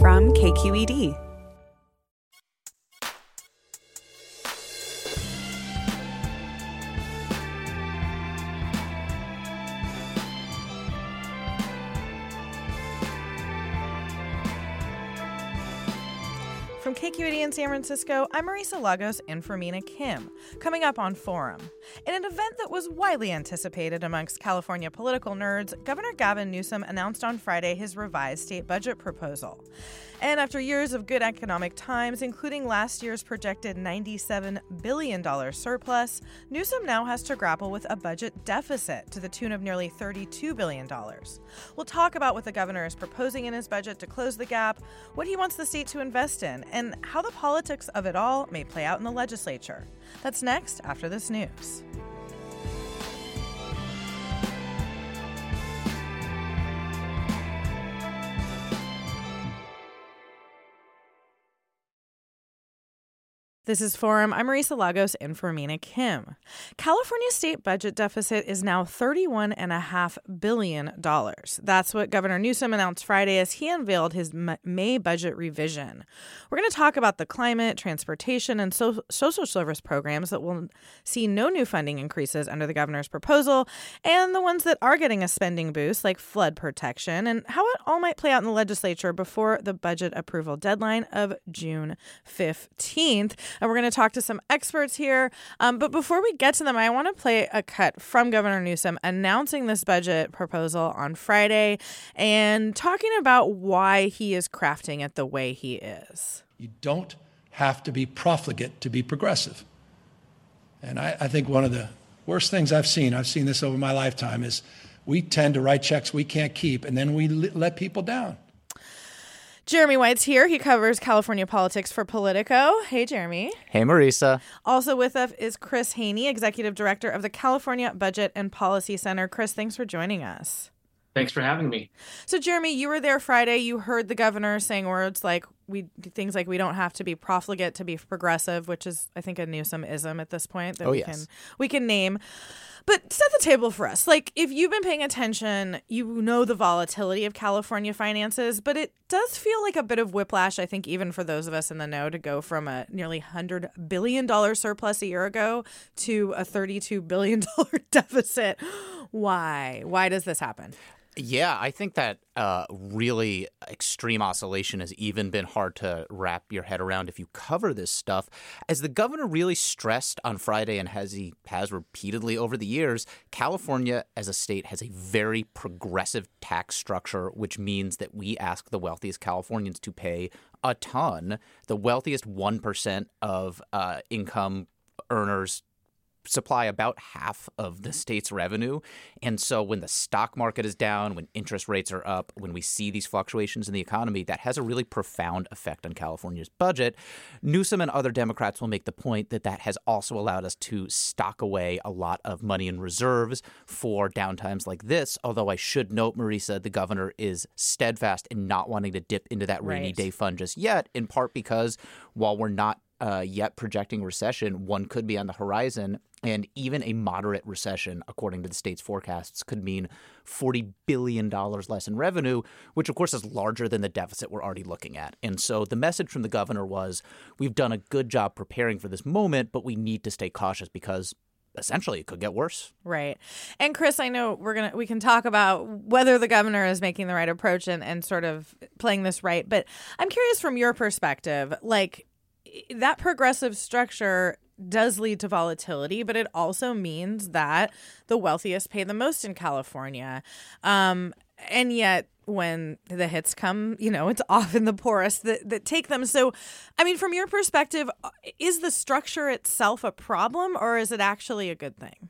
From KQED. From KQED in San Francisco, I'm Marisa Lagos and for Mina Kim. Coming up on Forum. In an event that was widely anticipated amongst California political nerds, Governor Gavin Newsom announced on Friday his revised state budget proposal. And after years of good economic times, including last year's projected $97 billion surplus, Newsom now has to grapple with a budget deficit to the tune of nearly $32 billion. We'll talk about what the governor is proposing in his budget to close the gap, what he wants the state to invest in, and how the politics of it all may play out in the legislature. That's next after this news. This is Forum. I'm Marisa Lagos in for Mina Kim. California's state budget deficit is now $31.5 billion. That's what Governor Newsom announced Friday as he unveiled his May budget revision. We're going to talk about the climate, transportation, and so- social service programs that will see no new funding increases under the governor's proposal, and the ones that are getting a spending boost, like flood protection, and how it all might play out in the legislature before the budget approval deadline of June 15th and we're going to talk to some experts here. Um, but before we get to them, I want to play a cut from Governor Newsom announcing this budget proposal on Friday and talking about why he is crafting it the way he is. You don't have to be profligate to be progressive. And I, I think one of the worst things I've seen, I've seen this over my lifetime, is we tend to write checks we can't keep and then we let people down. Jeremy White's here. He covers California politics for Politico. Hey, Jeremy. Hey, Marisa. Also with us is Chris Hoene, Executive Director of the California Budget and Policy Center. Chris, thanks for joining us. Thanks for having me. So, Jeremy, you were there Friday. You heard the governor saying words like we things like we don't have to be profligate to be progressive, which is, I think, a Newsom ism at this point that oh, we yes. can we can name. But set the table for us. Like, if you've been paying attention, you know the volatility of California finances, but it does feel like a bit of whiplash, I think, even for those of us in the know, to go from a nearly $100 billion surplus a year ago to a $32 billion deficit. Why? Why does this happen? Yeah, I think that uh, really extreme oscillation has even been hard to wrap your head around if you cover this stuff. As the governor really stressed on Friday and as he has repeatedly over the years, California as a state has a very progressive tax structure, which means that we ask the wealthiest Californians to pay a ton. The wealthiest 1% of uh, income earners supply about half of the state's revenue. And so when the stock market is down, when interest rates are up, when we see these fluctuations in the economy, that has a really profound effect on California's budget. Newsom and other Democrats will make the point that that has also allowed us to stock away a lot of money in reserves for downtimes like this. Although I should note, Marisa, the governor is steadfast in not wanting to dip into that rainy Right. day fund just yet, in part because while we're not uh, yet projecting recession, one could be on the horizon. And even a moderate recession, according to the state's forecasts, could mean $40 billion less in revenue, which of course is larger than the deficit we're already looking at. And so the message from the governor was we've done a good job preparing for this moment, but we need to stay cautious because essentially it could get worse. Right. And Chris, I know we're gonna we can talk about whether the governor is making the right approach and, and sort of playing this right. But I'm curious from your perspective, like that progressive structure does lead to volatility, but it also means that the wealthiest pay the most in California. Um, and yet when the hits come, you know, it's often the poorest that, that take them. So, I mean, from your perspective, uh, is the structure itself a problem or is it actually a good thing?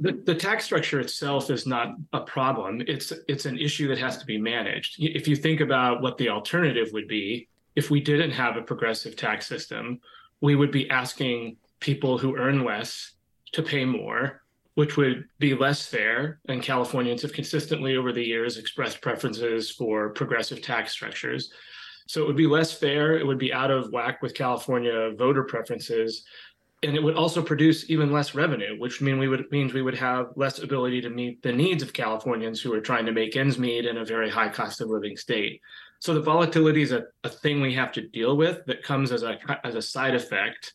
The, the tax structure itself is not a problem. It's it's an issue that has to be managed. If you think about what the alternative would be, if we didn't have a progressive tax system, we would be asking people who earn less to pay more which would be less fair. And Californians have consistently over the years expressed preferences for progressive tax structures. So it would be less fair. It would be out of whack with California voter preferences. And it would also produce even less revenue, which mean we would means we would have less ability to meet the needs of Californians who are trying to make ends meet in a very high cost of living state. So the volatility is a, a thing we have to deal with that comes as a as a side effect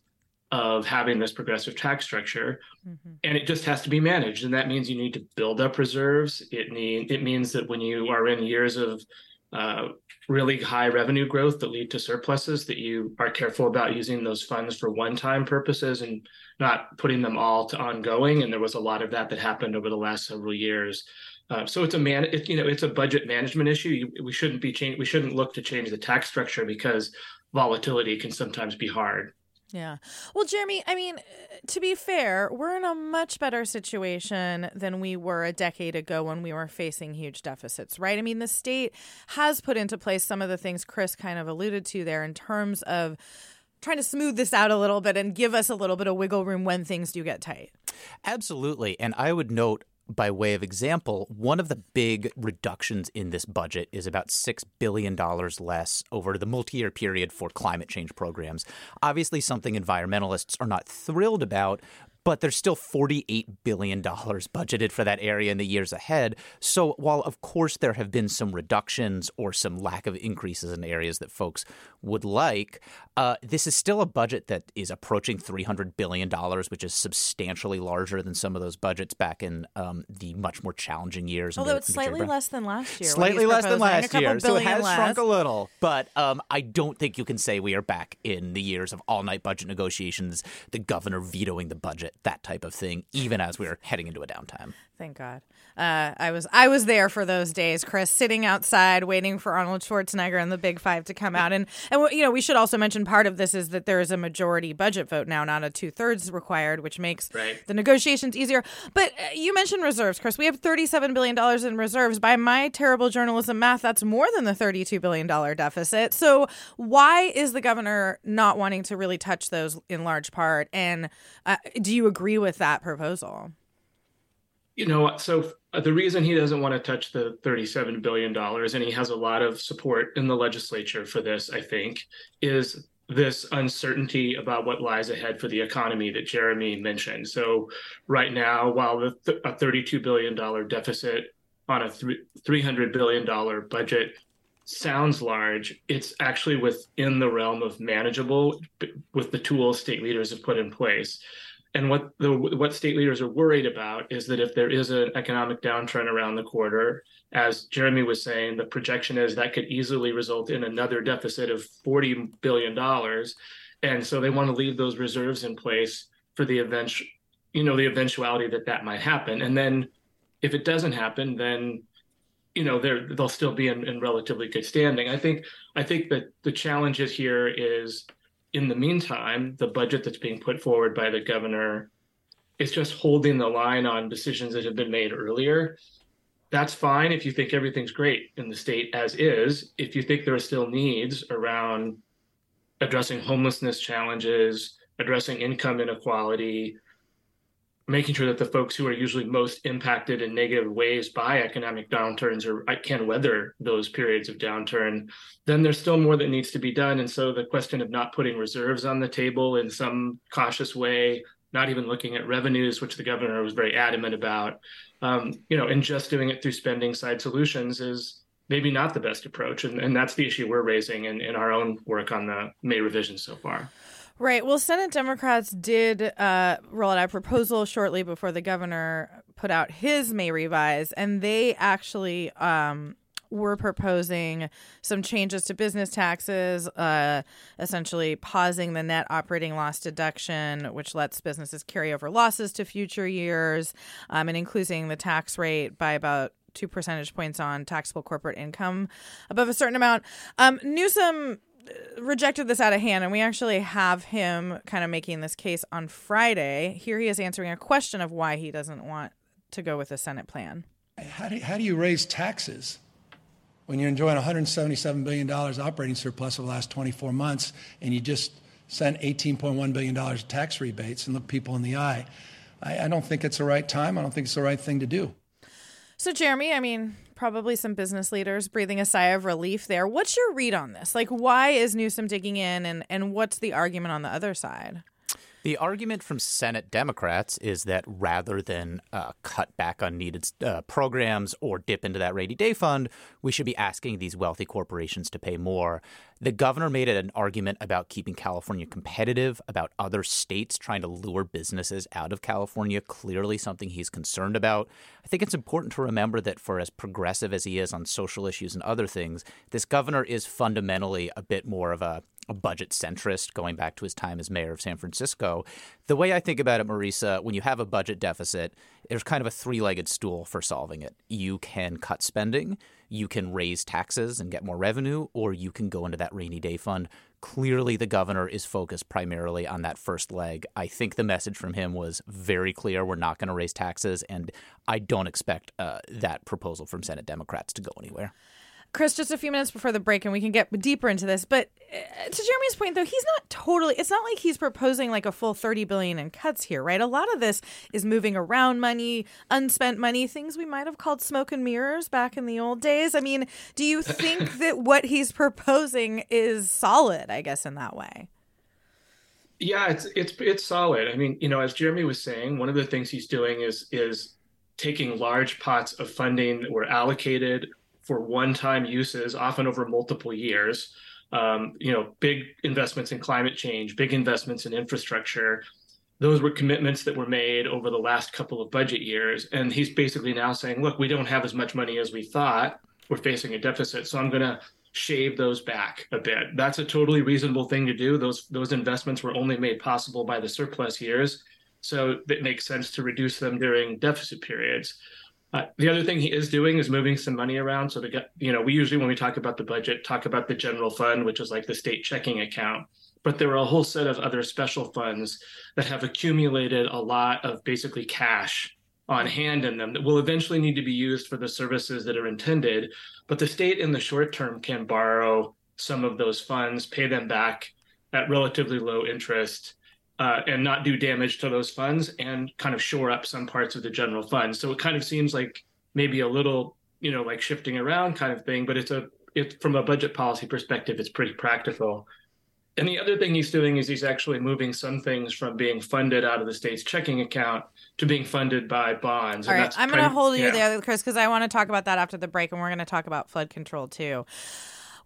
of having this progressive tax structure. Mm-hmm. and it just has to be managed and that means you need to build up reserves. It need it means that when you are in years of uh, really high revenue growth that lead to surpluses that you are careful about using those funds for one-time purposes and not putting them all to ongoing. And there was a lot of that that happened over the last several years uh, so it's a man it, you know it's a budget management issue we shouldn't be change we shouldn't look to change the tax structure because volatility can sometimes be hard yeah. Well, Jeremy, I mean, to be fair, we're in a much better situation than we were a decade ago when we were facing huge deficits, right? I mean, the state has put into place some of the things Chris kind of alluded to there in terms of trying to smooth this out a little bit and give us a little bit of wiggle room when things do get tight. Absolutely. And I would note by way of example, one of the big reductions in this budget is about $6 billion less over the multi year period for climate change programs. Obviously, something environmentalists are not thrilled about, but there's still $48 billion budgeted for that area in the years ahead. So, while of course there have been some reductions or some lack of increases in areas that folks would like, uh, this is still a budget that is approaching $300 billion, which is substantially larger than some of those budgets back in um, the much more challenging years. Although it's slightly less than last year. Slightly less than last year. So it has less. shrunk a little. But um, I don't think you can say we are back in the years of all night budget negotiations, the governor vetoing the budget that type of thing, even as we are heading into a downtime. Thank God. Uh, I was I was there for those days, Chris, sitting outside waiting for Arnold Schwarzenegger and the Big Five to come out. And and you know we should also mention part of this is that there is a majority budget vote now, not a two thirds required, which makes right. the negotiations easier. But uh, you mentioned reserves, Chris. We have thirty seven billion dollars in reserves. By my terrible journalism math, that's more than the thirty two billion dollar deficit. So why is the governor not wanting to really touch those in large part? And uh, do you agree with that proposal? You know, so uh, the reason he doesn't want to touch the $37 billion, and he has a lot of support in the legislature for this, I think, is this uncertainty about what lies ahead for the economy that Jeremy mentioned. So, right now, while a $32 billion deficit on a th- $300 billion budget sounds large, it's actually within the realm of manageable with the tools state leaders have put in place. And what the what state leaders are worried about is that if there is an economic downturn around the corner, as Jeremy was saying, the projection is that could easily result in another deficit of forty billion dollars, and so they want to leave those reserves in place for the event, you know, the eventuality that that might happen. And then, if it doesn't happen, then you know they're they'll still be in, in relatively good standing. I think I think that the challenge is here is in the meantime, the budget that's being put forward by the governor is just holding the line on decisions that have been made earlier. That's fine if you think everything's great in the state as is. If you think there are still needs around addressing homelessness challenges, addressing income inequality, making sure that the folks who are usually most impacted in negative ways by economic downturns or can weather those periods of downturn, then there's still more that needs to be done. And so the question of not putting reserves on the table in some cautious way, not even looking at revenues, which the governor was very adamant about, um, you know, and just doing it through spending side solutions is maybe not the best approach. And, and that's the issue we're raising in, in our own work on the May revision so far. Right. Well, Senate Democrats did uh, roll out a proposal shortly before the governor put out his May revise, and they actually um, were proposing some changes to business taxes, uh, essentially pausing the net operating loss deduction, which lets businesses carry over losses to future years, um, and increasing the tax rate by about two percentage points on taxable corporate income above a certain amount. Um, Newsom rejected this out of hand, and we actually have him kind of making this case on Friday. Here he is answering a question of why he doesn't want to go with the Senate plan. How do, how do you raise taxes when you're enjoying $177 billion operating surplus over the last 24 months and you just sent $18.1 billion tax rebates and look people in the eye? I, I don't think it's the right time. I don't think it's the right thing to do. So, Jeremy, I mean, probably some business leaders breathing a sigh of relief there. What's your read on this? Like, why is Newsom digging in, and, and what's the argument on the other side? The argument from Senate Democrats is that rather than uh, cut back on needed uh, programs or dip into that rainy day fund, we should be asking these wealthy corporations to pay more. The governor made an argument about keeping California competitive, about other states trying to lure businesses out of California, clearly something he's concerned about. I think it's important to remember that for as progressive as he is on social issues and other things, this governor is fundamentally a bit more of a a budget centrist going back to his time as mayor of San Francisco. The way I think about it, Marisa, when you have a budget deficit, there's kind of a three legged stool for solving it. You can cut spending, you can raise taxes and get more revenue, or you can go into that rainy day fund. Clearly, the governor is focused primarily on that first leg. I think the message from him was very clear we're not going to raise taxes, and I don't expect uh, that proposal from Senate Democrats to go anywhere. Chris, just a few minutes before the break, and we can get deeper into this. But uh, to Jeremy's point, though, he's not totally. It's not like he's proposing like a full thirty billion in cuts here, right? A lot of this is moving around money, unspent money, things we might have called smoke and mirrors back in the old days. I mean, do you think that what he's proposing is solid? I guess in that way. Yeah, it's it's it's solid. I mean, you know, as Jeremy was saying, one of the things he's doing is is taking large pots of funding that were allocated for one-time uses, often over multiple years. Um, you know, big investments in climate change, big investments in infrastructure. Those were commitments that were made over the last couple of budget years. And he's basically now saying, look, we don't have as much money as we thought. We're facing a deficit. So I'm going to shave those back a bit. That's a totally reasonable thing to do. Those those investments were only made possible by the surplus years. So it makes sense to reduce them during deficit periods. Uh, the other thing he is doing is moving some money around. So to get, you know, we usually when we talk about the budget, talk about the general fund, which is like the state checking account. But there are a whole set of other special funds that have accumulated a lot of basically cash on hand in them that will eventually need to be used for the services that are intended. But the state in the short term can borrow some of those funds, pay them back at relatively low interest, uh, and not do damage to those funds and kind of shore up some parts of the general fund. So it kind of seems like maybe a little, you know, like shifting around kind of thing, but it's a it's from a budget policy perspective, it's pretty practical. And the other thing he's doing is he's actually moving some things from being funded out of the state's checking account to being funded by bonds. All right, I'm going to hold you yeah. there, Chris, because I want to talk about that after the break, and we're going to talk about flood control too.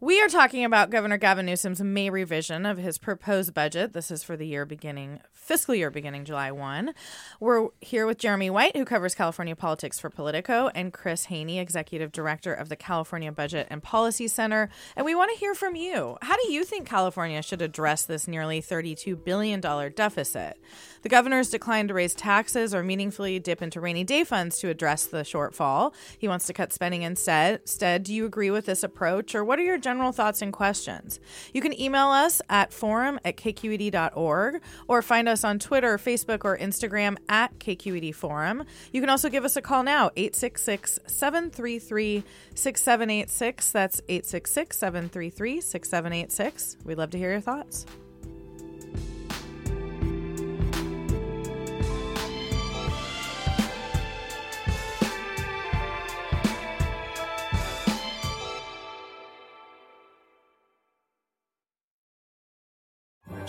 We are talking about Governor Gavin Newsom's May revision of his proposed budget. This is for the year beginning, fiscal year beginning July 1. We're here with Jeremy White, who covers California politics for Politico, and Chris Hoene, executive director of the California Budget and Policy Center. And we want to hear from you. How do you think California should address this nearly $32 billion deficit? The governor's declined to raise taxes or meaningfully dip into rainy day funds to address the shortfall. He wants to cut spending instead. Instead, do you agree with this approach, or what are your general thoughts and questions? You can email us at forum at kqed.org or find us on Twitter, Facebook, or Instagram at KQED Forum. You can also give us a call now, 866 733 6786. That's 866 733 6786. We'd love to hear your thoughts.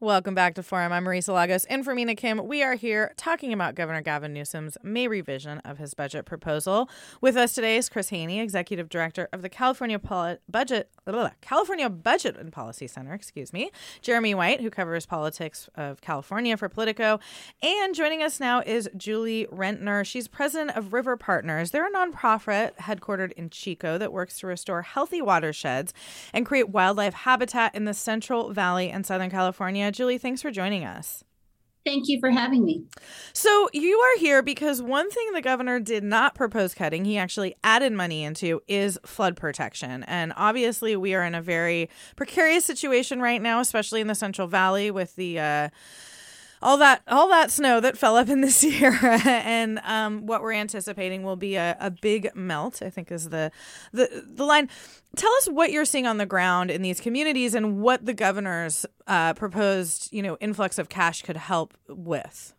Welcome back to Forum. I'm Marisa Lagos and for Mina Kim. We are here talking about Governor Gavin Newsom's May revision of his budget proposal. With us today is Chris Hoene, Executive Director of the California Poli- Budget blah, California Budget and Policy Center. Excuse me. Jeremy White, who covers politics of California for Politico, and joining us now is Julie Rentner. She's president of River Partners. They're a nonprofit headquartered in Chico that works to restore healthy watersheds and create wildlife habitat in the Central Valley and Southern California. Julie, thanks for joining us. Thank you for having me. So, you are here because one thing the governor did not propose cutting, he actually added money into, is flood protection. And obviously, we are in a very precarious situation right now, especially in the Central Valley with the. Uh, all that all that snow that fell up in the Sierra, and um, what we're anticipating will be a, a big melt. I think is the the the line. Tell us what you're seeing on the ground in these communities and what the governor's uh, proposed you know influx of cash could help with.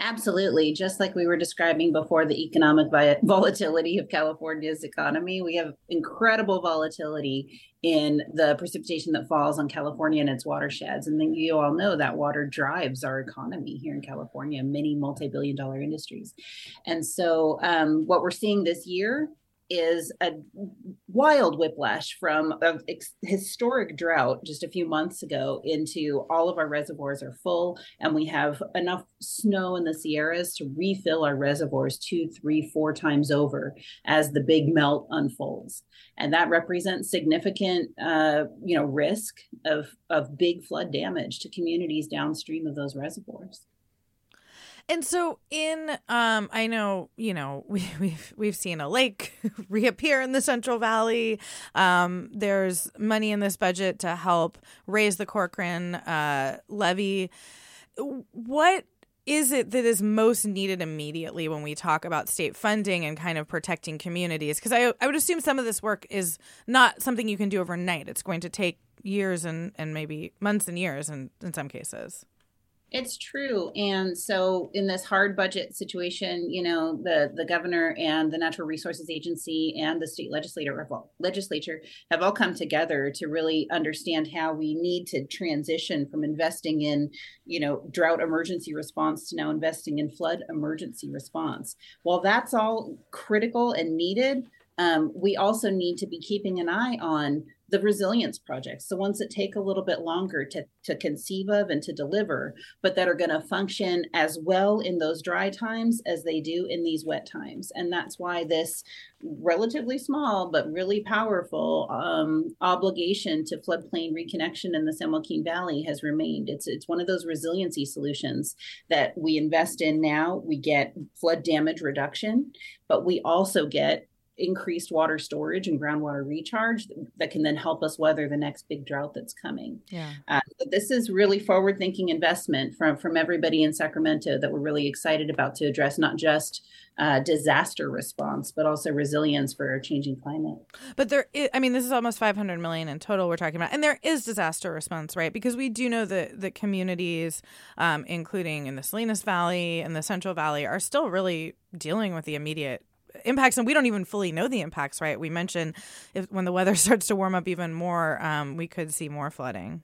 Absolutely. Just like we were describing before the economic volatility of California's economy, we have incredible volatility in the precipitation that falls on California and its watersheds. And then you all know that water drives our economy here in California, many multi billion dollar industries. And so, um, what we're seeing this year is a wild whiplash from a historic drought just a few months ago into all of our reservoirs are full and we have enough snow in the sierras to refill our reservoirs two three four times over as the big melt unfolds. And that represents significant uh, you know risk of of big flood damage to communities downstream of those reservoirs and so in um I know, you know, we we've we've seen a lake reappear in the Central Valley. Um there's money in this budget to help raise the Corcoran uh levee. What is it that is most needed immediately when we talk about state funding and kind of protecting communities? Because I, I would assume some of this work is not something you can do overnight. It's going to take years and, and maybe months and years in, in some cases. It's true. And so in this hard budget situation, you know, the the governor and the Natural Resources Agency and the state legislator legislature have all come together to really understand how we need to transition from investing in, you know, drought emergency response to now investing in flood emergency response. While that's all critical and needed, um, we also need to be keeping an eye on the resilience projects, the ones that take a little bit longer to, to conceive of and to deliver, but that are going to function as well in those dry times as they do in these wet times. And that's why this relatively small but really powerful um, obligation to floodplain reconnection in the San Joaquin Valley has remained. It's it's one of those resiliency solutions that we invest in now. We get flood damage reduction, but we also get increased water storage and groundwater recharge that can then help us weather the next big drought that's coming. Yeah. Uh, this is really forward thinking investment from, from everybody in Sacramento that we're really excited about to address not just uh, disaster response, but also resilience for a changing climate. But there, is, I mean, this is almost 500 million in total we're talking about, and there is disaster response, right? Because we do know that the communities, um, including in the Salinas Valley and the Central Valley, are still really dealing with the immediate impacts, and we don't even fully know the impacts, right? We mentioned if, when the weather starts to warm up even more, um, we could see more flooding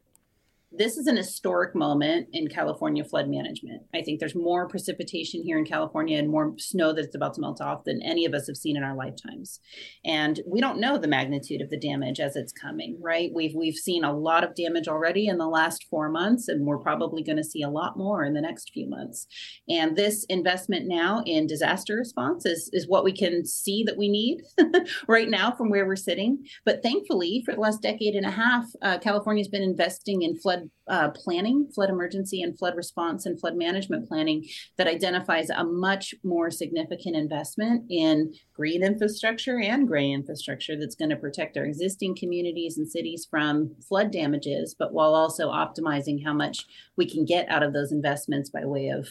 this is an historic moment in California flood management. I think there's more precipitation here in California and more snow that's about to melt off than any of us have seen in our lifetimes. And we don't know the magnitude of the damage as it's coming, right? We've we've seen a lot of damage already in the last 4 months and we're probably going to see a lot more in the next few months. And this investment now in disaster response is is what we can see that we need right now from where we're sitting. But thankfully, for the last decade and a half, uh, California's been investing in flood flood uh, planning, flood emergency and flood response and flood management planning that identifies a much more significant investment in green infrastructure and gray infrastructure that's going to protect our existing communities and cities from flood damages, but while also optimizing how much we can get out of those investments by way of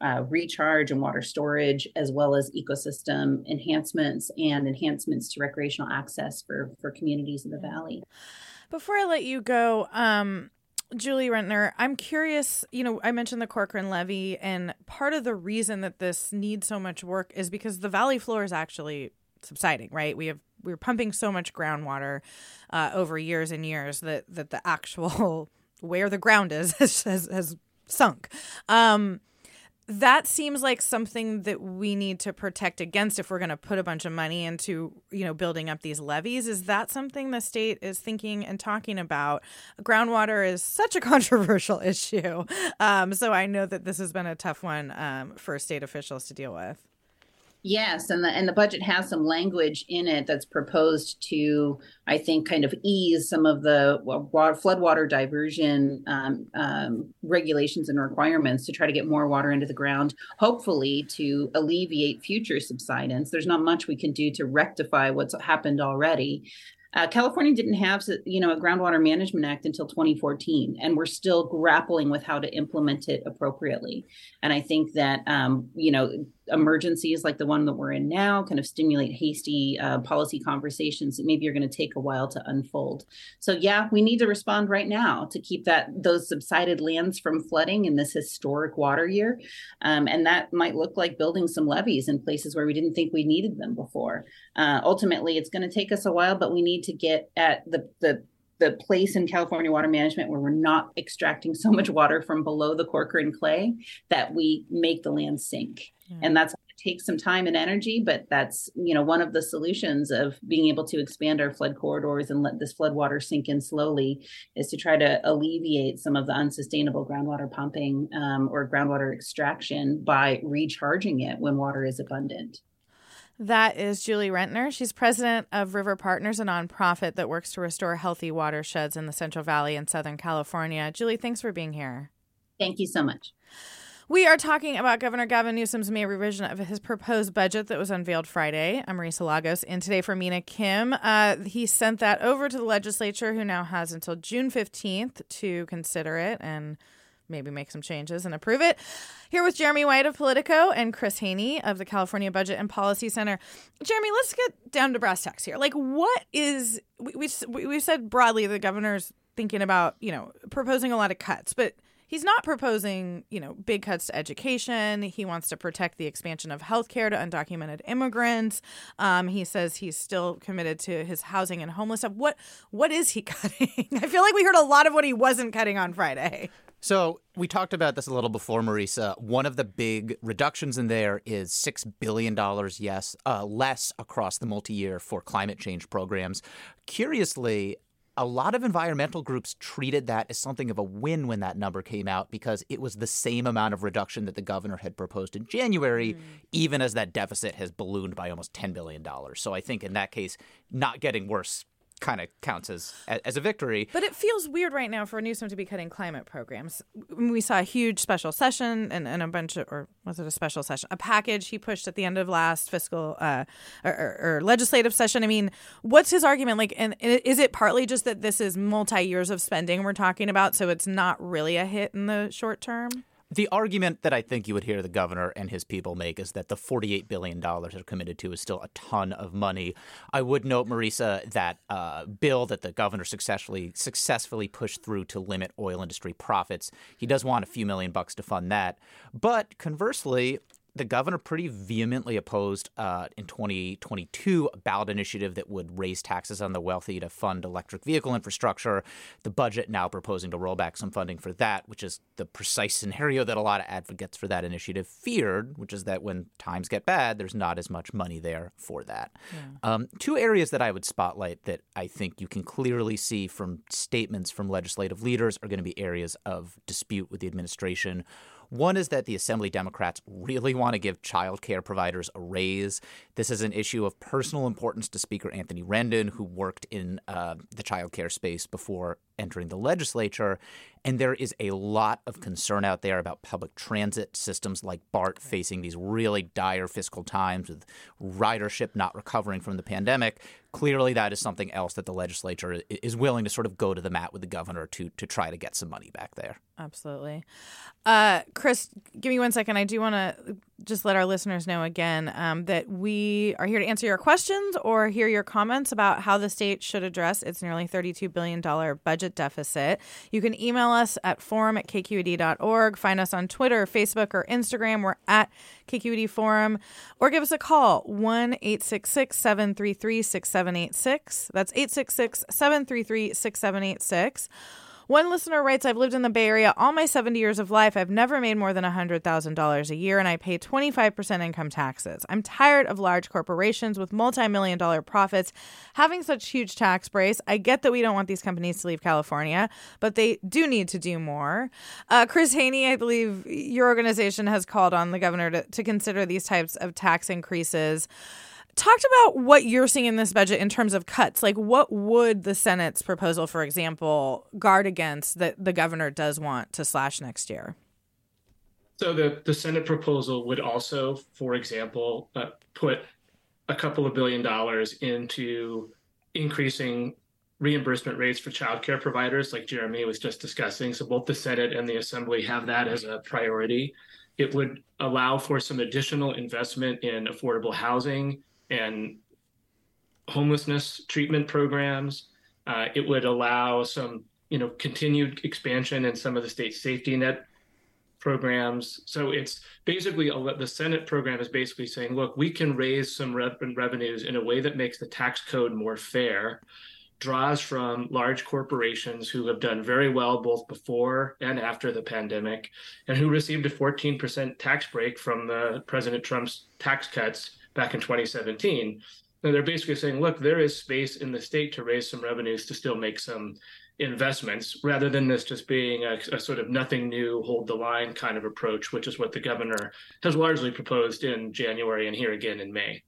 uh, recharge and water storage, as well as ecosystem enhancements and enhancements to recreational access for for communities in the valley. Before I let you go, um, Julie Rentner, I'm curious. You know, I mentioned the Corcoran levee, and part of the reason that this needs so much work is because the valley floor is actually subsiding. Right? We have we are pumping so much groundwater uh, over years and years that that the actual where the ground is has has, has sunk. Um, that seems like something that we need to protect against if we're going to put a bunch of money into you know building up these levees. Is that something the state is thinking and talking about? Groundwater is such a controversial issue. Um, so i know that this has been a tough one um, for state officials to deal with Yes, and the and the budget has some language in it that's proposed to, I think, kind of ease some of the water, floodwater diversion um, um, regulations and requirements to try to get more water into the ground, hopefully to alleviate future subsidence. There's not much we can do to rectify what's happened already, uh, California didn't have, you know, a groundwater management act until 2014, and we're still grappling with how to implement it appropriately. And I think that, um, you know, emergencies like the one that we're in now kind of stimulate hasty uh, policy conversations that maybe are going to take a while to unfold. So yeah, we need to respond right now to keep that those subsided lands from flooding in this historic water year, um, and that might look like building some levees in places where we didn't think we needed them before. Uh, ultimately, it's going to take us a while, but we need to get at the the the place in California water management where we're not extracting so much water from below the Corcoran clay that we make the land sink. Yeah. And that's takes some time and energy, but that's you know one of the solutions of being able to expand our flood corridors and let this flood water sink in slowly is to try to alleviate some of the unsustainable groundwater pumping um, or groundwater extraction by recharging it when water is abundant. That is Julie Rentner. She's president of River Partners, a nonprofit that works to restore healthy watersheds in the Central Valley in Southern California. Julie, thanks for being here. Thank you so much. We are talking about Governor Gavin Newsom's May revision of his proposed budget that was unveiled Friday. I'm Marisa Lagos, and today for Mina Kim. Uh, he sent that over to the legislature, who now has until June 15th to consider it and maybe make some changes and approve it. Here with Jeremy White of Politico and Chris Hoene of the California Budget and Policy Center. Jeremy, let's get down to brass tacks here. Like, what is we we we said broadly the governor's thinking about you know proposing a lot of cuts, but he's not proposing, you know, big cuts to education. He wants to protect the expansion of healthcare to undocumented immigrants. Um, he says he's still committed to his housing and homeless stuff. What what is he cutting? I feel like we heard a lot of what he wasn't cutting on Friday. So we talked about this a little before, Marisa. One of the big reductions in there is six billion dollars, yes, uh, less across the multi-year for climate change programs. Curiously, a lot of environmental groups treated that as something of a win when that number came out because it was the same amount of reduction that the governor had proposed in January, mm. even as that deficit has ballooned by almost $10 billion. So I think in that case, not getting worse kind of counts as as a victory. But it feels weird right now for Newsom to be cutting climate programs. We saw a huge special session and, and a bunch of, or was it a special session? A package he pushed at the end of last fiscal uh, or, or, or legislative session. I mean, what's his argument? Like, and is it partly just that this is multi years of spending we're talking about, so it's not really a hit in the short term? The argument that I think you would hear the governor and his people make is that the $48 billion they're committed to is still a ton of money. I would note, Marisa, that uh, bill that the governor successfully successfully pushed through to limit oil industry profits, he does want a few million bucks to fund that. But conversely, the governor pretty vehemently opposed uh, in 2022 a ballot initiative that would raise taxes on the wealthy to fund electric vehicle infrastructure. The budget now proposing to roll back some funding for that, which is the precise scenario that a lot of advocates for that initiative feared, which is that when times get bad, there's not as much money there for that. Yeah. Um, two areas that I would spotlight that I think you can clearly see from statements from legislative leaders are going to be areas of dispute with the administration. One is that the Assembly Democrats really want to give child care providers a raise. This is an issue of personal importance to Speaker Anthony Rendon, who worked in uh, the child care space before entering the legislature. And there is a lot of concern out there about public transit systems like BART facing these really dire fiscal times with ridership not recovering from the pandemic. Clearly, that is something else that the legislature is willing to sort of go to the mat with the governor to to try to get some money back there. Absolutely. Uh, Chris, give me one second. I do want to just let our listeners know again um, that we are here to answer your questions or hear your comments about how the state should address its nearly $32 billion budget deficit. You can email us at forum at kqed.org. Find us on Twitter, Facebook, or Instagram. We're at KQED Forum. Or give us a call, 1 866 733 6786. That's 866 733 6786. One listener writes I've lived in the Bay Area all my 70 years of life. I've never made more than $100,000 a year, and I pay 25% income taxes. I'm tired of large corporations with multi million dollar profits having such huge tax breaks. I get that we don't want these companies to leave California, but they do need to do more. Uh, Chris Hoene, I believe your organization has called on the governor to, to consider these types of tax increases talked about what you're seeing in this budget in terms of cuts. Like, what would the Senate's proposal, for example, guard against that the governor does want to slash next year? So the the Senate proposal would also, for example, uh, put a couple of billion dollars into increasing reimbursement rates for childcare providers, like Jeremy was just discussing. So both the Senate and the Assembly have that as a priority. It would allow for some additional investment in affordable housing and homelessness treatment programs. Uh, it would allow some, you know, continued expansion in some of the state safety net programs. So it's basically the Senate program is basically saying, look, we can raise some revenues in a way that makes the tax code more fair, draws from large corporations who have done very well both before and after the pandemic, and who received a 14% tax break from the President Trump's tax cuts back in 2017. And they're basically saying, look, there is space in the state to raise some revenues to still make some investments rather than this just being a, a, sort of nothing new, hold the line kind of approach, which is what the governor has largely proposed in January and here again in May.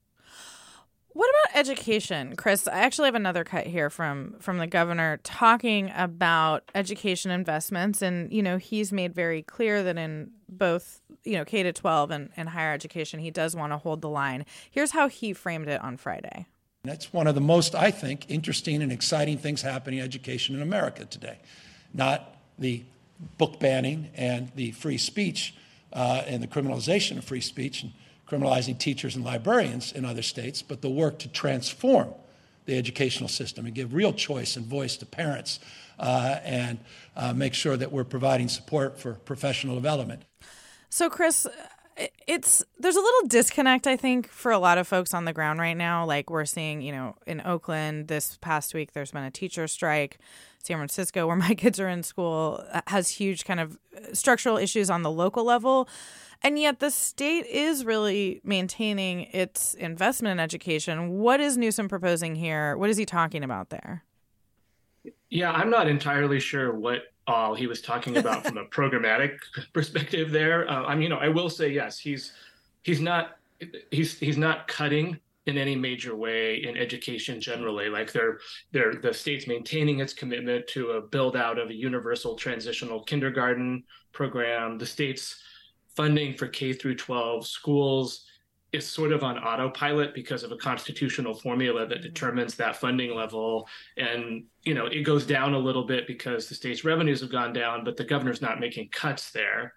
What about education, Chris? I actually have another cut here from from the governor talking about education investments, and you know he's made very clear that in both you know K to twelve and, and higher education, he does want to hold the line. Here's how he framed it on Friday. That's one of the most, I think, interesting and exciting things happening in education in America today. Not the book banning and the free speech uh, and the criminalization of free speech and criminalizing teachers and librarians in other states, but the work to transform the educational system and give real choice and voice to parents uh, and uh, make sure that we're providing support for professional development. So, Chris, it's there's a little disconnect I think for a lot of folks on the ground right now. Like we're seeing, you know, in Oakland this past week, there's been a teacher strike. San Francisco, where my kids are in school, has huge kind of structural issues on the local level. And yet the state is really maintaining its investment in education. What is Newsom proposing here? What is he talking about there? Yeah, I'm not entirely sure what all he was talking about from a programmatic perspective there. Uh, I mean, you know, I will say yes, he's he's not he's he's not cutting in any major way in education generally. Like they're they're the state's maintaining its commitment to a build out of a universal transitional kindergarten program. The state's funding for K through 12 schools is sort of on autopilot because of a constitutional formula that determines that funding level. And you know it goes down a little bit because the state's revenues have gone down but the governor's not making cuts there.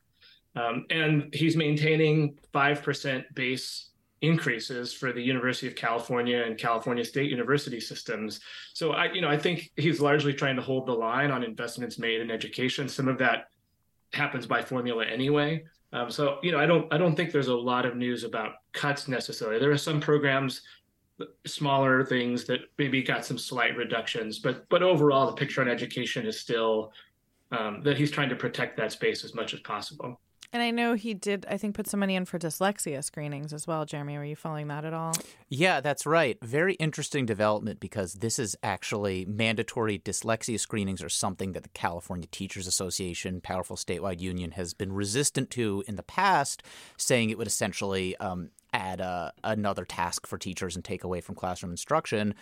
Um, and he's maintaining 5% base increases for the university of california and california state university systems. So i you know i think he's largely trying to hold the line on investments made in education. Some of that happens by formula anyway um, so you know, I don't I don't think there's a lot of news about cuts necessarily. There are some programs, smaller things that maybe got some slight reductions, but but overall, the picture on education is still um, that he's trying to protect that space as much as possible. And I know he did, I think, put some money in for dyslexia screenings as well. Jeremy, were you following that at all? Yeah, that's right. Very interesting development because this is actually mandatory dyslexia screenings are something that the California Teachers Association, powerful statewide union, has been resistant to in the past, saying it would essentially um, add uh, another task for teachers and take away from classroom instruction.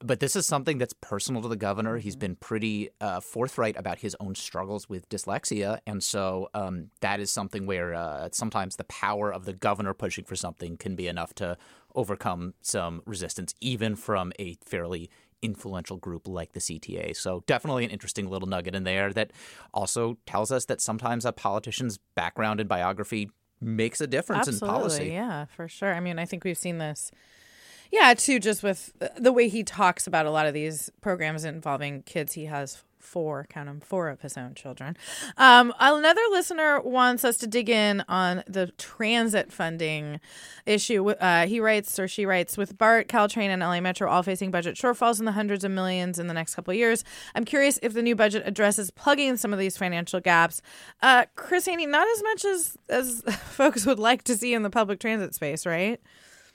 But this is something that's personal to the governor. He's been pretty uh, forthright about his own struggles with dyslexia. And so um, that is something where uh, sometimes the power of the governor pushing for something can be enough to overcome some resistance, even from a fairly influential group like the CTA. So definitely an interesting little nugget in there that also tells us that sometimes a politician's background and biography makes a difference Absolutely, in policy. Yeah, for sure. I mean, I think we've seen this. Yeah, too, just with the way he talks about a lot of these programs involving kids he has four, count them, four of his own children. Um, another listener wants us to dig in on the transit funding issue. Uh, he writes, or she writes, with BART, Caltrain, and LA Metro all facing budget shortfalls in the hundreds of millions in the next couple of years. I'm curious if the new budget addresses plugging some of these financial gaps. Uh, Chris Hoene, not as much as as folks would like to see in the public transit space, right?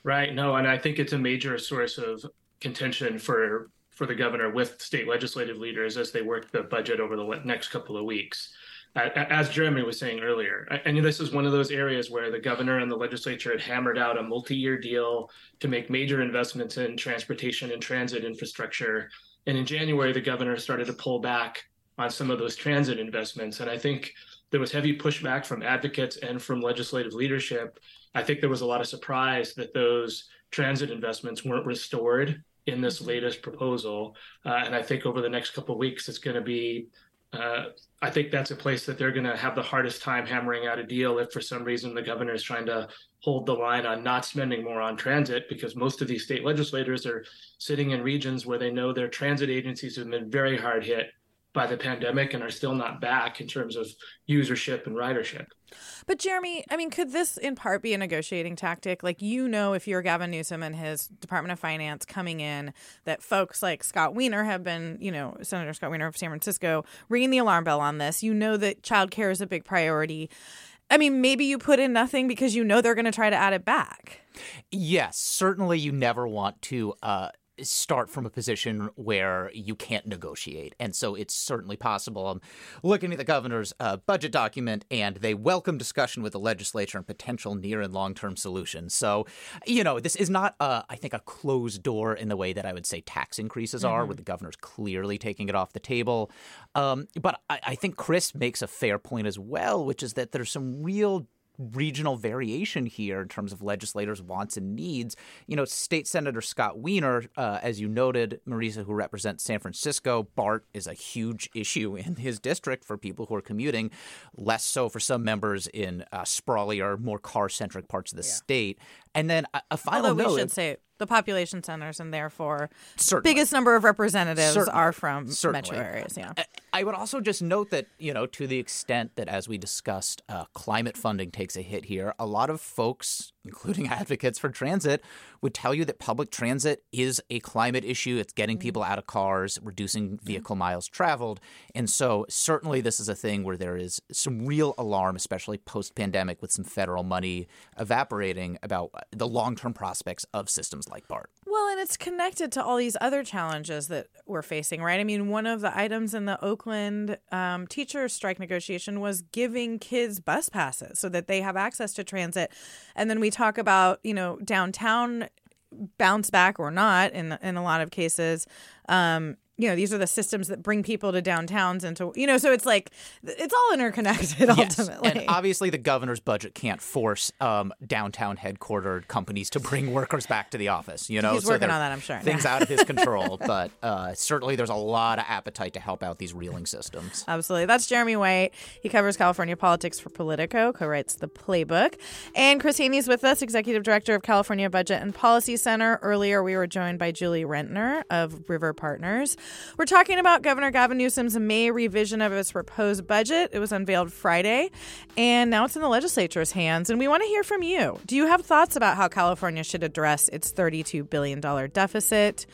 Right. No, and I think it's a major source of contention for for the governor with state legislative leaders as they work the budget over the next couple of weeks. As Jeremy was saying earlier, and this is one of those areas where the governor and the legislature had hammered out a multi year deal to make major investments in transportation and transit infrastructure. And in January, the governor started to pull back on some of those transit investments. And I think there was heavy pushback from advocates and from legislative leadership. I think there was a lot of surprise that those transit investments weren't restored in this latest proposal. Uh, and I think over the next couple weeks, it's going to be. Uh, I think that's a place that they're going to have the hardest time hammering out a deal if, for some reason, the governor is trying to hold the line on not spending more on transit because most of these state legislators are sitting in regions where they know their transit agencies have been very hard hit by the pandemic and are still not back in terms of usership and ridership. But Jeremy, I mean, could this in part be a negotiating tactic? Like, you know, if you're Gavin Newsom and his Department of Finance coming in, that folks like Scott Wiener have been, you know, Senator Scott Wiener of San Francisco, ringing the alarm bell on this. You know that childcare is a big priority. I mean, maybe you put in nothing because you know they're going to try to add it back. Yes, certainly you never want to uh, start from a position where you can't negotiate. And so it's certainly possible. I'm looking at the governor's uh, budget document, and they welcome discussion with the legislature and potential near and long term solutions. So, you know, this is not, uh, I think, a closed door in the way that I would say tax increases mm-hmm. are, where the governor's clearly taking it off the table. Um, but I, I think Chris makes a fair point as well, which is that there's some real regional variation here in terms of legislators' wants and needs. You know, State Senator Scott Wiener, uh, as you noted, Marisa, who represents San Francisco, BART is a huge issue in his district for people who are commuting, less so for some members in uh, sprawlier, more car centric parts of the yeah. state. And then a, a final Although note. we should say the population centers, and therefore Certainly. biggest number of representatives Certainly. are from Certainly. metro areas. Yeah. I would also just note that you know, to the extent that, as we discussed, uh, climate funding takes a hit here, a lot of folks, including advocates for transit, would tell you that public transit is a climate issue. It's getting people out of cars, reducing vehicle miles traveled, and so certainly this is a thing where there is some real alarm, especially post-pandemic, with some federal money evaporating about the long-term prospects of systems like BART. Well, and it's connected to all these other challenges that we're facing, right? I mean, one of the items in the Oakland um, teacher strike negotiation was giving kids bus passes so that they have access to transit. And then we talk about, you know, downtown bounce back or not in in a lot of cases. Um, you know these are the systems that bring people to downtowns and to you know so it's like it's all interconnected ultimately yes. and obviously the governor's budget can't force um, downtown headquartered companies to bring workers back to the office you know? He's so working on that i'm sure. things out of his control but uh, certainly there's a lot of appetite to help out these reeling systems. Absolutely. That's jeremy white. He covers california politics for politico co-writes the playbook. And chris hoene's with us executive director of california budget and policy center. Earlier we were joined by julie rentner of river partners we're talking about Governor Gavin Newsom's May revision of his proposed budget. It was unveiled Friday, and now it's in the legislature's hands. And we want to hear from you. Do you have thoughts about how California should address its $32 billion deficit?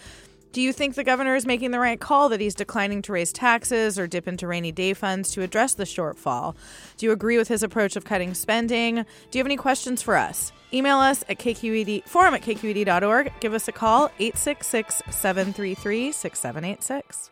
Do you think the governor is making the right call that he's declining to raise taxes or dip into rainy day funds to address the shortfall? Do you agree with his approach of cutting spending? Do you have any questions for us? Email us at kqed forum at kqed.org. Give us a call 866 733 6786.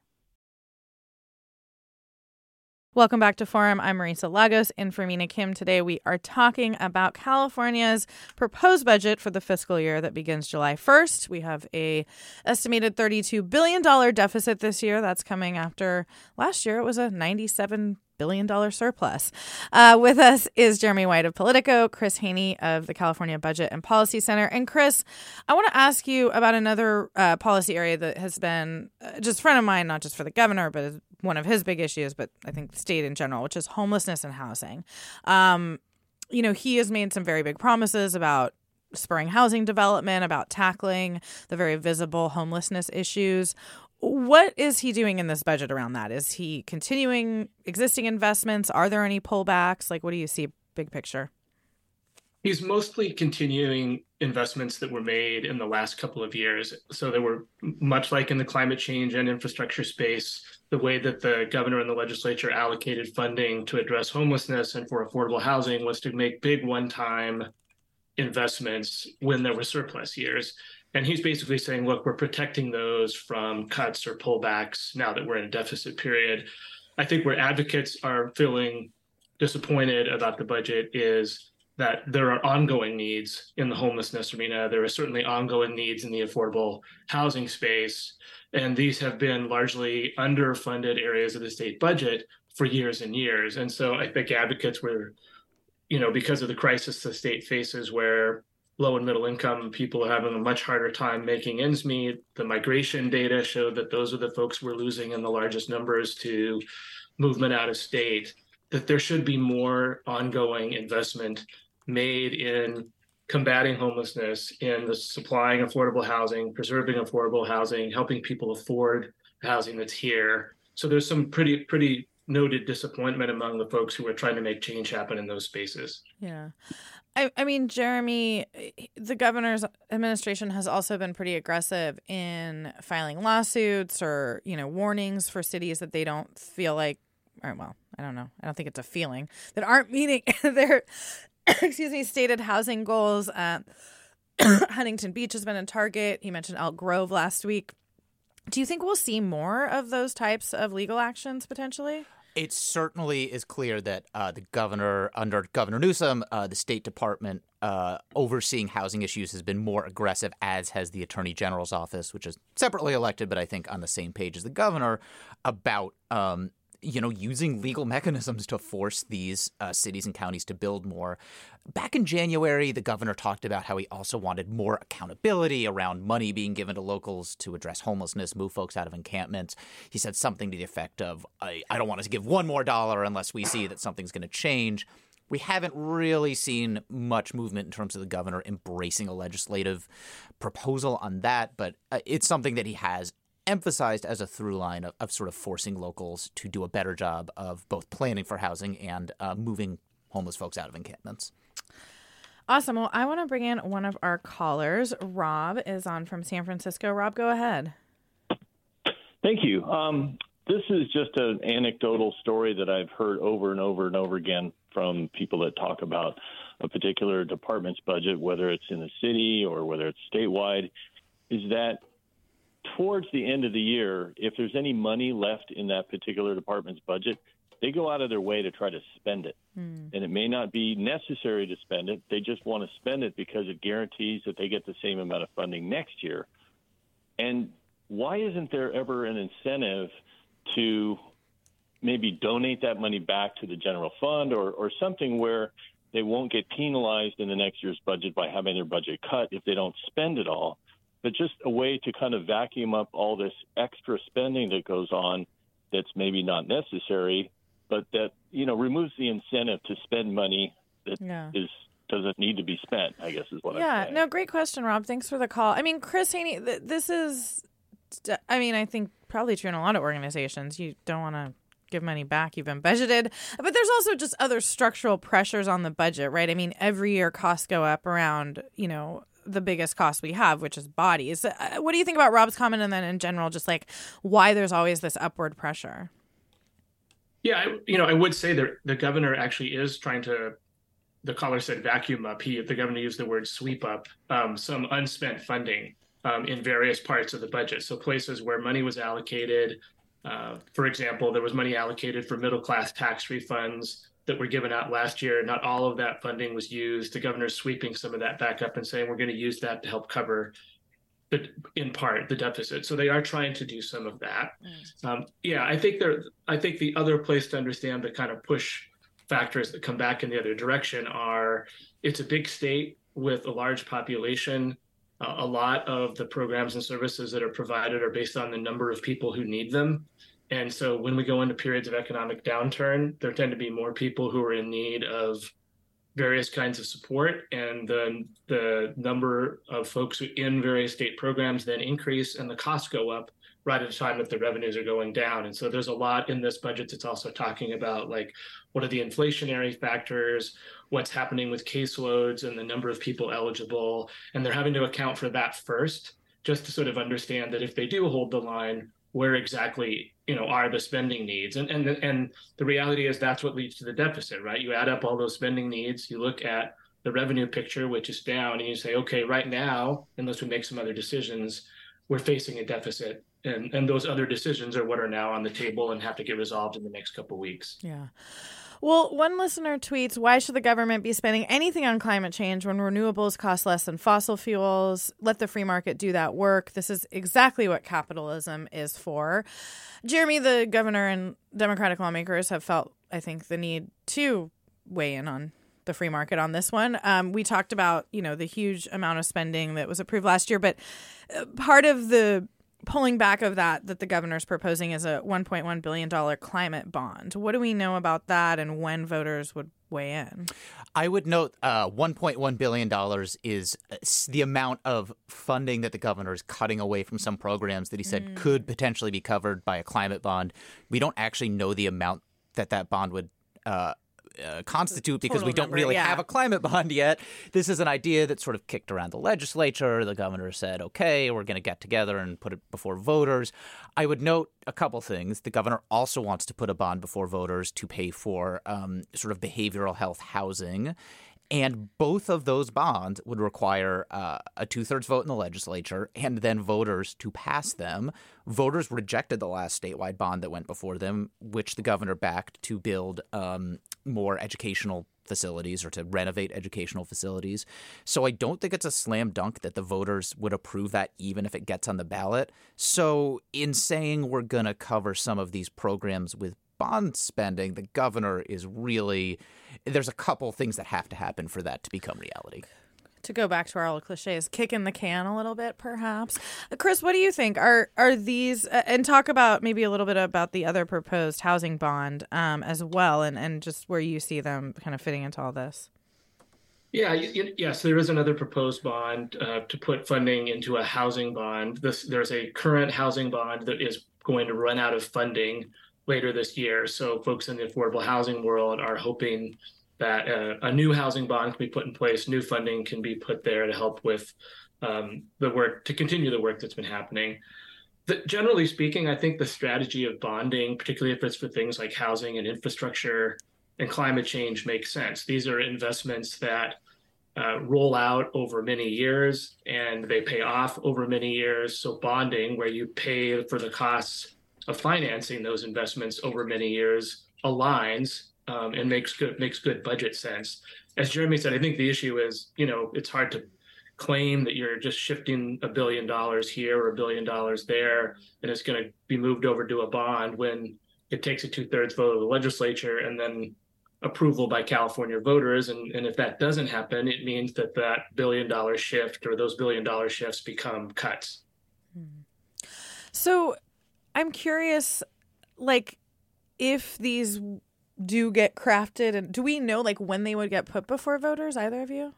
Welcome back to Forum. I'm Marisa Lagos and for Mina Kim. Today we are talking about California's proposed budget for the fiscal year that begins July 1st. We have a estimated $32 billion deficit this year. That's coming after last year it was a 97 billion dollar surplus. Uh, with us is Jeremy White of Politico, Chris Hoene of the California Budget and Policy Center. And Chris, I want to ask you about another uh, policy area that has been uh, just front of mind, not just for the governor, but one of his big issues, but I think the state in general, which is homelessness and housing. Um, you know, he has made some very big promises about spurring housing development, about tackling the very visible homelessness issues. What is he doing in this budget around that? Is he continuing existing investments? Are there any pullbacks? Like, what do you see big picture? He's mostly continuing investments that were made in the last couple of years. So there were much like in the climate change and infrastructure space, the way that the governor and the legislature allocated funding to address homelessness and for affordable housing was to make big one-time investments when there were surplus years. And he's basically saying, look, we're protecting those from cuts or pullbacks now that we're in a deficit period. I think where advocates are feeling disappointed about the budget is that there are ongoing needs in the homelessness arena. There are certainly ongoing needs in the affordable housing space. And these have been largely underfunded areas of the state budget for years and years. And so I think advocates were, you know, because of the crisis the state faces where low and middle income people are having a much harder time making ends meet. The migration data showed that those are the folks we're losing in the largest numbers to movement out of state. That there should be more ongoing investment made in combating homelessness, in the supplying affordable housing, preserving affordable housing, helping people afford housing that's here. So there's some pretty pretty noted disappointment among the folks who are trying to make change happen in those spaces. Yeah. I, I mean, Jeremy, the governor's administration has also been pretty aggressive in filing lawsuits or, you know, warnings for cities that they don't feel like, or well, I don't know. I don't think it's a feeling that aren't meeting their, excuse me, stated housing goals. Uh, Huntington Beach has been a target. He mentioned Elk Grove last week. Do you think we'll see more of those types of legal actions potentially? It certainly is clear that uh, the governor, under Governor Newsom, uh, the State Department uh, overseeing housing issues has been more aggressive, as has the Attorney General's office, which is separately elected, but I think on the same page as the governor, about um, you know, using legal mechanisms to force these uh, cities and counties to build more. Back in January, the governor talked about how he also wanted more accountability around money being given to locals to address homelessness, move folks out of encampments. He said something to the effect of, I, I don't want us to give one more dollar unless we see that something's going to change we haven't really seen much movement in terms of the governor embracing a legislative proposal on that, but uh, it's something that he has emphasized as a through line of, of, sort of forcing locals to do a better job of both planning for housing and uh, moving homeless folks out of encampments. Awesome. Well, I want to bring in one of our callers. Rob is on from San Francisco. Rob, go ahead. Thank you. Um, this is just an anecdotal story that I've heard over and over and over again from people that talk about a particular department's budget, whether it's in the city or whether it's statewide, is that towards the end of the year, if there's any money left in that particular department's budget, they go out of their way to try to spend it. Mm. And it may not be necessary to spend it. They just want to spend it because it guarantees that they get the same amount of funding next year. And why isn't there ever an incentive to maybe donate that money back to the general fund or, or something where they won't get penalized in the next year's budget by having their budget cut if they don't spend it all. But just a way to kind of vacuum up all this extra spending that goes on that's maybe not necessary, but that you know removes the incentive to spend money that yeah. is doesn't need to be spent. I guess is what. Yeah. No, great question, Rob. Thanks for the call. I mean, Chris Hoene, th- this is. I mean, I think probably true in a lot of organizations. You don't want to give money back you've been budgeted but there's also just other structural pressures on the budget right i mean every year costs go up around you know the biggest cost we have which is bodies. Uh, what do you think about rob's comment and then in general just like why there's always this upward pressure? Yeah I, you know i would say that the governor actually is trying to the caller said vacuum up. He the governor used the word sweep up um, some unspent funding um, in various parts of the budget. So places where money was allocated, uh, for example, there was money allocated for middle class tax refunds that were given out last year. Not all of that funding was used. The governor's sweeping some of that back up and saying we're going to use that to help cover the, in part the deficit. So they are trying to do some of that. Mm. Um, yeah, I think there. I think the other place to understand the kind of push factors that come back in the other direction are it's a big state with a large population uh, a lot of the programs and services that are provided are based on the number of people who need them. And so when we go into periods of economic downturn, there tend to be more people who are in need of various kinds of support and the the number of folks in various state programs then increase and the costs go up right at a time that the revenues are going down. And so there's a lot in this budget that's also talking about like what are the inflationary factors, what's happening with caseloads and the number of people eligible. And they're having to account for that first, just to sort of understand that if they do hold the line, where exactly you know are the spending needs. And and and the reality is that's what leads to the deficit right? You add up all those spending needs you look at the revenue picture which is down and you say okay right now unless we make some other decisions we're facing a deficit. And and those other decisions are what are now on the table and have to get resolved in the next couple weeks. Yeah well, one listener tweets, why should the government be spending anything on climate change when renewables cost less than fossil fuels? Let the free market do that work. This is exactly what capitalism is for. Jeremy, the governor and Democratic lawmakers have felt, I think, the need to weigh in on the free market on this one. Um, we talked about, you know, the huge amount of spending that was approved last year, but uh, part of the pulling back of that that the governor's proposing is a 1.1 billion dollar climate bond. What do we know about that and when voters would weigh in? I would note uh, 1.1 billion dollars is uh, the amount of funding that the governor is cutting away from some programs that he said mm. could potentially be covered by a climate bond. We don't actually know the amount that that bond would uh, uh, constitute because we don't number, really yeah. have a climate bond yet. This is an idea that sort of kicked around the legislature. The governor said, okay, we're going to get together and put it before voters. I would note a couple things. The governor also wants to put a bond before voters to pay for um, sort of behavioral health housing. And both of those bonds would require uh, a two thirds vote in the legislature and then voters to pass them. Voters rejected the last statewide bond that went before them, which the governor backed to build um, more educational facilities or to renovate educational facilities. So I don't think it's a slam dunk that the voters would approve that even if it gets on the ballot. So in saying we're going to cover some of these programs with bond spending, the governor is really there's a couple things that have to happen for that to become reality. To go back to our old cliches, kicking the can a little bit, perhaps. Uh, Chris, what do you think? Are are these uh, and talk about maybe a little bit about the other proposed housing bond um, as well, and and just where you see them kind of fitting into all this. Yeah, yes, there is another proposed bond uh, to put funding into a housing bond. This, there's a current housing bond that is going to run out of funding later this year. So folks in the affordable housing world are hoping that uh, a new housing bond can be put in place, new funding can be put there to help with um, the work to continue the work that's been happening. The, generally speaking, I think the strategy of bonding, particularly if it's for things like housing and infrastructure and climate change, makes sense. These are investments that uh, roll out over many years and they pay off over many years. So bonding, where you pay for the costs of financing those investments over many years aligns um, and makes good makes good budget sense. As Jeremy said, I think the issue is you know it's hard to claim that you're just shifting a billion dollars here or a billion dollars there and it's going to be moved over to a bond when it takes a two thirds vote of the legislature and then approval by California voters. And, and if that doesn't happen, it means that that billion dollar shift or those billion dollar shifts become cuts. So I'm curious, like, if these do get crafted, and do we know like when they would get put before voters? Either of you?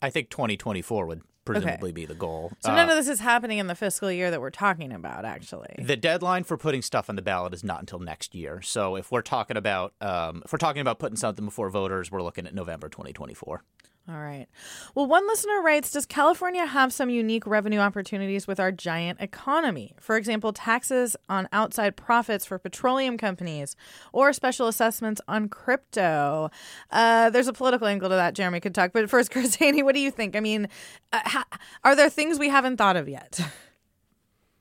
I think 2024 would presumably okay. be the goal. So none uh, of this is happening in the fiscal year that we're talking about, actually. The deadline for putting stuff on the ballot is not until next year. So if we're talking about um, if we're talking about putting something before voters, we're looking at November 2024. All right. Well, one listener writes Does California have some unique revenue opportunities with our giant economy? For example, taxes on outside profits for petroleum companies or special assessments on crypto. Uh, there's a political angle to that. Jeremy could talk. But first, Chris Hoene, what do you think? I mean, uh, ha- are there things we haven't thought of yet?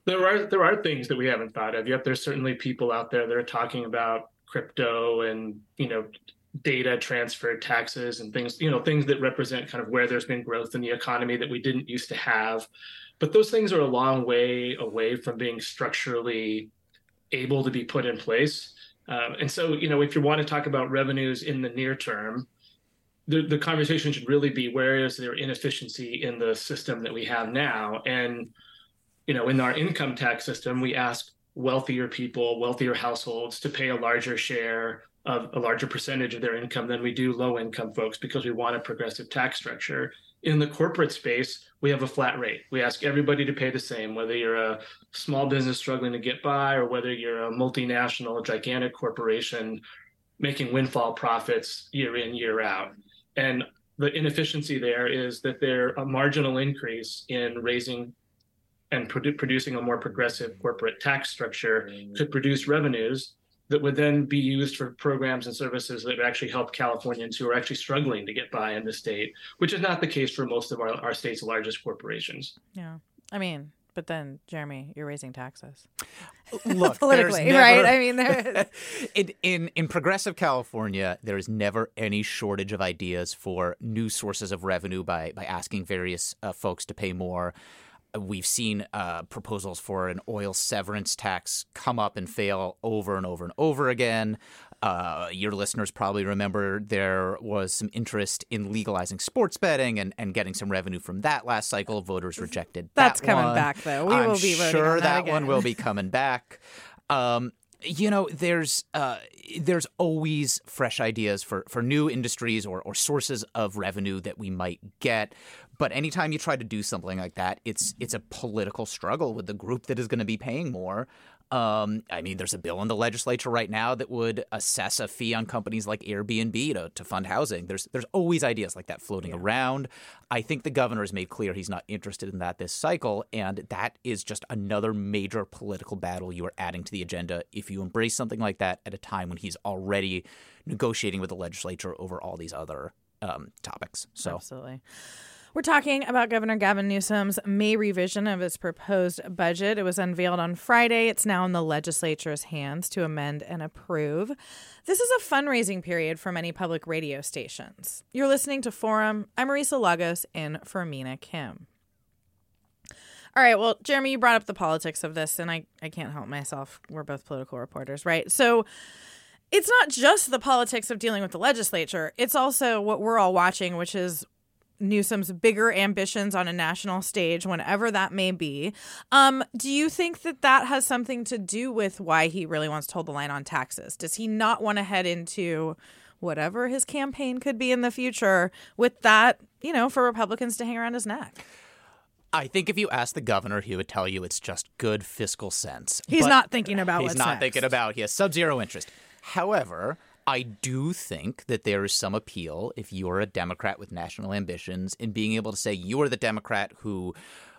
There are there are things that we haven't thought of yet. There's certainly people out there that are talking about crypto and you know data transfer taxes and things you know things that represent kind of where there's been growth in the economy that we didn't used to have. But those things are a long way away from being structurally able to be put in place. Um, and so you know if you want to talk about revenues in the near term the, the conversation should really be where is there inefficiency in the system that we have now? And you know in our income tax system we ask wealthier people wealthier households to pay a larger share of a larger percentage of their income than we do low income folks because we want a progressive tax structure. In the corporate space, we have a flat rate. We ask everybody to pay the same, whether you're a small business struggling to get by or whether you're a multinational, gigantic corporation making windfall profits year in, year out. And the inefficiency there is that there a marginal increase in raising and produ- producing a more progressive corporate tax structure could produce revenues that would then be used for programs and services that would actually help Californians who are actually struggling to get by in the state, which is not the case for most of our, our state's largest corporations. Yeah. I mean, but then, Jeremy, you're raising taxes. Look, politically, never, right? I mean, in, in in progressive California, there is never any shortage of ideas for new sources of revenue by by asking various uh, folks to pay more. We've seen uh, proposals for an oil severance tax come up and fail over and over and over again. Uh, your listeners probably remember there was some interest in legalizing sports betting and, and getting some revenue from that last cycle. Voters rejected that That's coming one. back, though. We I'm will be voting sure that, that one will be coming back. Um, you know, there's uh, there's always fresh ideas for, for new industries or, or sources of revenue that we might get. But anytime you try to do something like that, it's it's a political struggle with the group that is going to be paying more. Um, I mean, there's a bill in the legislature right now that would assess a fee on companies like Airbnb to, to fund housing. There's there's always ideas like that floating yeah. around. I think the governor has made clear he's not interested in that this cycle, and that is just another major political battle you are adding to the agenda if you embrace something like that at a time when he's already negotiating with the legislature over all these other um, topics. So absolutely. We're talking about Governor Gavin Newsom's May revision of his proposed budget. It was unveiled on Friday. It's now in the legislature's hands to amend and approve. This is a fundraising period for many public radio stations. You're listening to Forum. I'm Marisa Lagos in for Mina Kim. All right, well, Jeremy, you brought up the politics of this, and I, I can't help myself. We're both political reporters, right? So it's not just the politics of dealing with the legislature, it's also what we're all watching, which is Newsom's bigger ambitions on a national stage, whenever that may be. Um, do you think that that has something to do with why he really wants to hold the line on taxes? Does he not want to head into whatever his campaign could be in the future with that, you know, for Republicans to hang around his neck? I think if you ask the governor, he would tell you it's just good fiscal sense. He's But not thinking about He's not next. thinking about. He has sub-zero interest. However, I do think that there is some appeal if you're a Democrat with national ambitions in being able to say you are the Democrat who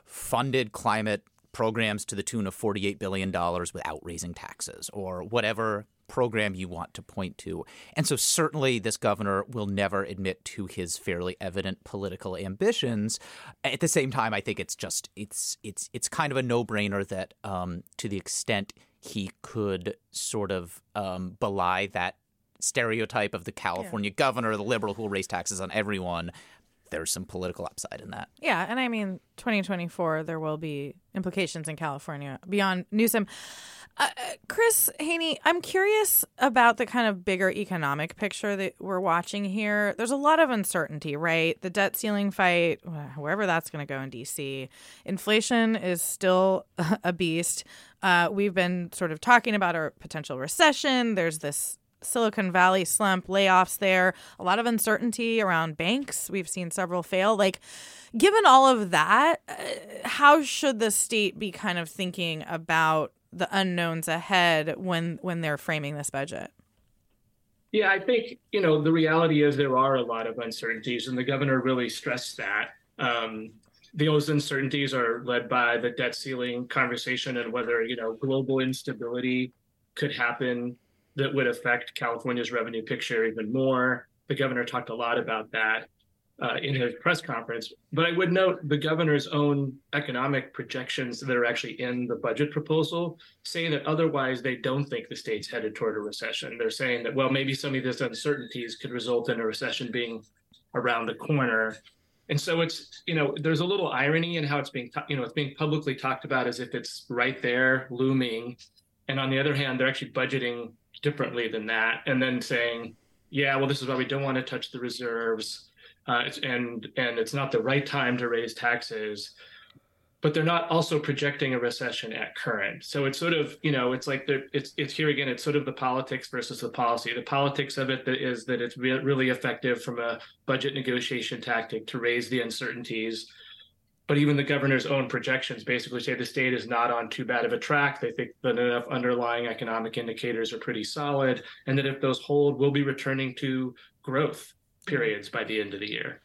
funded climate programs to the tune of $48 billion without raising taxes or whatever program you want to point to. And so certainly this governor will never admit to his fairly evident political ambitions. At the same time, I think it's just it's it's it's kind of a no-brainer that um, to the extent he could sort of um, belie that stereotype of the California governor, the liberal who will raise taxes on everyone. there's some political upside in that. Yeah, and I mean, 2024, there will be implications in California beyond Newsom. Uh, uh, Chris Hoene, I'm curious about the kind of bigger economic picture that we're watching here. There's a lot of uncertainty, right? The debt ceiling fight, wherever that's going to go in DC, inflation is still a beast. Uh, we've been sort of talking about a potential recession. There's this Silicon Valley slump, layoffs there, a lot of uncertainty around banks. We've seen several fail. Like, given all of that, uh, how should the state be kind of thinking about the unknowns ahead when when they're framing this budget? Yeah, I think you know the reality is there are a lot of uncertainties, and the governor really stressed that. Um, those uncertainties are led by the debt ceiling conversation and whether you know global instability could happen that would affect California's revenue picture even more. The governor talked a lot about that uh, in his press conference. But I would note the governor's own economic projections that are actually in the budget proposal say that otherwise they don't think the state's headed toward a recession. They're saying that, well, maybe some of these uncertainties could result in a recession being around the corner. And so it's, you know, there's a little irony in how it's being, you know, it's being publicly talked about as if it's right there looming. And on the other hand, they're actually budgeting differently than that, and then saying, "Yeah, well, this is why we don't want to touch the reserves, uh, and and it's not the right time to raise taxes." But they're not also projecting a recession at current. So it's sort of, you know, it's like it's it's here again. It's sort of the politics versus the policy. The politics of it is that it's re- really effective from a budget negotiation tactic to raise the uncertainties but even the governor's own projections basically say the state is not on too bad of a track. They think that enough underlying economic indicators are pretty solid, and that if those hold, we'll be returning to growth periods by the end of the year.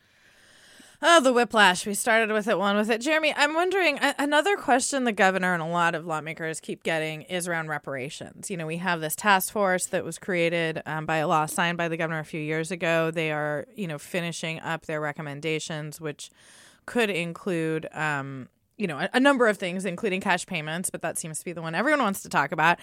Oh, the whiplash. We started with it, one with it. Jeremy, I'm wondering another question the governor and a lot of lawmakers keep getting is around reparations. You know, we have this task force that was created um, by a law signed by the governor a few years ago. They are, you know, finishing up their recommendations, which could include um, you know, a, a, number of things, including cash payments, but that seems to be the one everyone wants to talk about.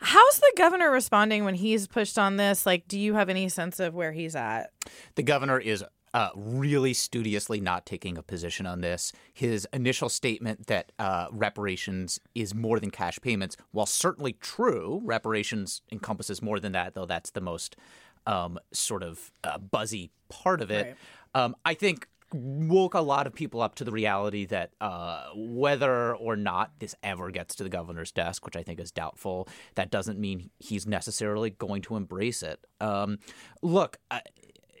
How's the governor responding when he's pushed on this? Like, do you have any sense of where he's at? The governor is uh, really studiously not taking a position on this. His initial statement that uh, reparations is more than cash payments, while certainly true, reparations encompasses more than that, though that's the most um, sort of uh, buzzy part of it. Right. Um, I think woke a lot of people up to the reality that uh, whether or not this ever gets to the governor's desk, which I think is doubtful, that doesn't mean he's necessarily going to embrace it. Um, look,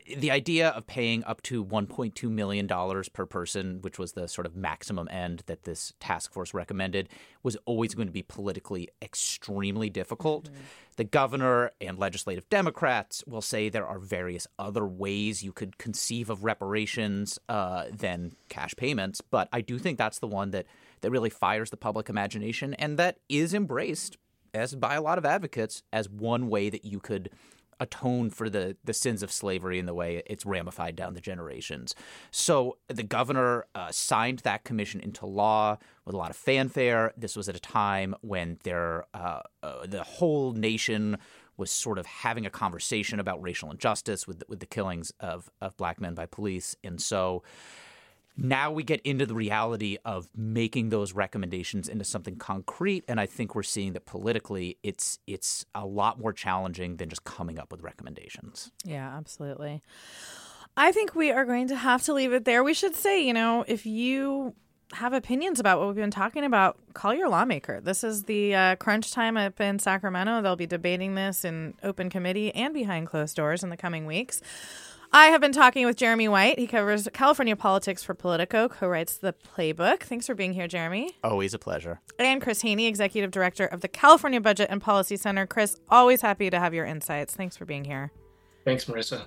the idea of paying up to $1.2 million per person, which was the sort of maximum end that this task force recommended, was always going to be politically extremely difficult. Mm-hmm. The governor and legislative Democrats will say there are various other ways you could conceive of reparations uh, than cash payments, but I do think that's the one that, that really fires the public imagination and that is embraced as by a lot of advocates as one way that you could atone for the the sins of slavery in the way it's ramified down the generations. So the governor uh, signed that commission into law with a lot of fanfare. This was at a time when there uh, uh, the whole nation was sort of having a conversation about racial injustice with with the killings of of black men by police, and so now we get into the reality of making those recommendations into something concrete and i think we're seeing that politically it's it's a lot more challenging than just coming up with recommendations yeah absolutely i think we are going to have to leave it there we should say you know if you have opinions about what we've been talking about, call your lawmaker. This is the uh, crunch time up in Sacramento. They'll be debating this in open committee and behind closed doors in the coming weeks. I have been talking with Jeremy White. He covers California politics for Politico, co writes the playbook. Thanks for being here, Jeremy. Always a pleasure. And Chris Hoene, executive director of the California Budget and Policy Center. Chris, always happy to have your insights. Thanks for being here. Thanks, Marisa.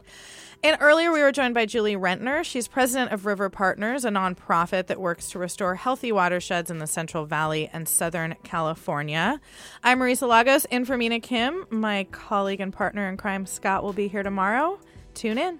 And earlier, we were joined by Julie Rentner. She's president of River Partners, a nonprofit that works to restore healthy watersheds in the Central Valley and Southern California. I'm Marisa Lagos in for Mina Kim. My colleague and partner in crime, Scott, will be here tomorrow. Tune in.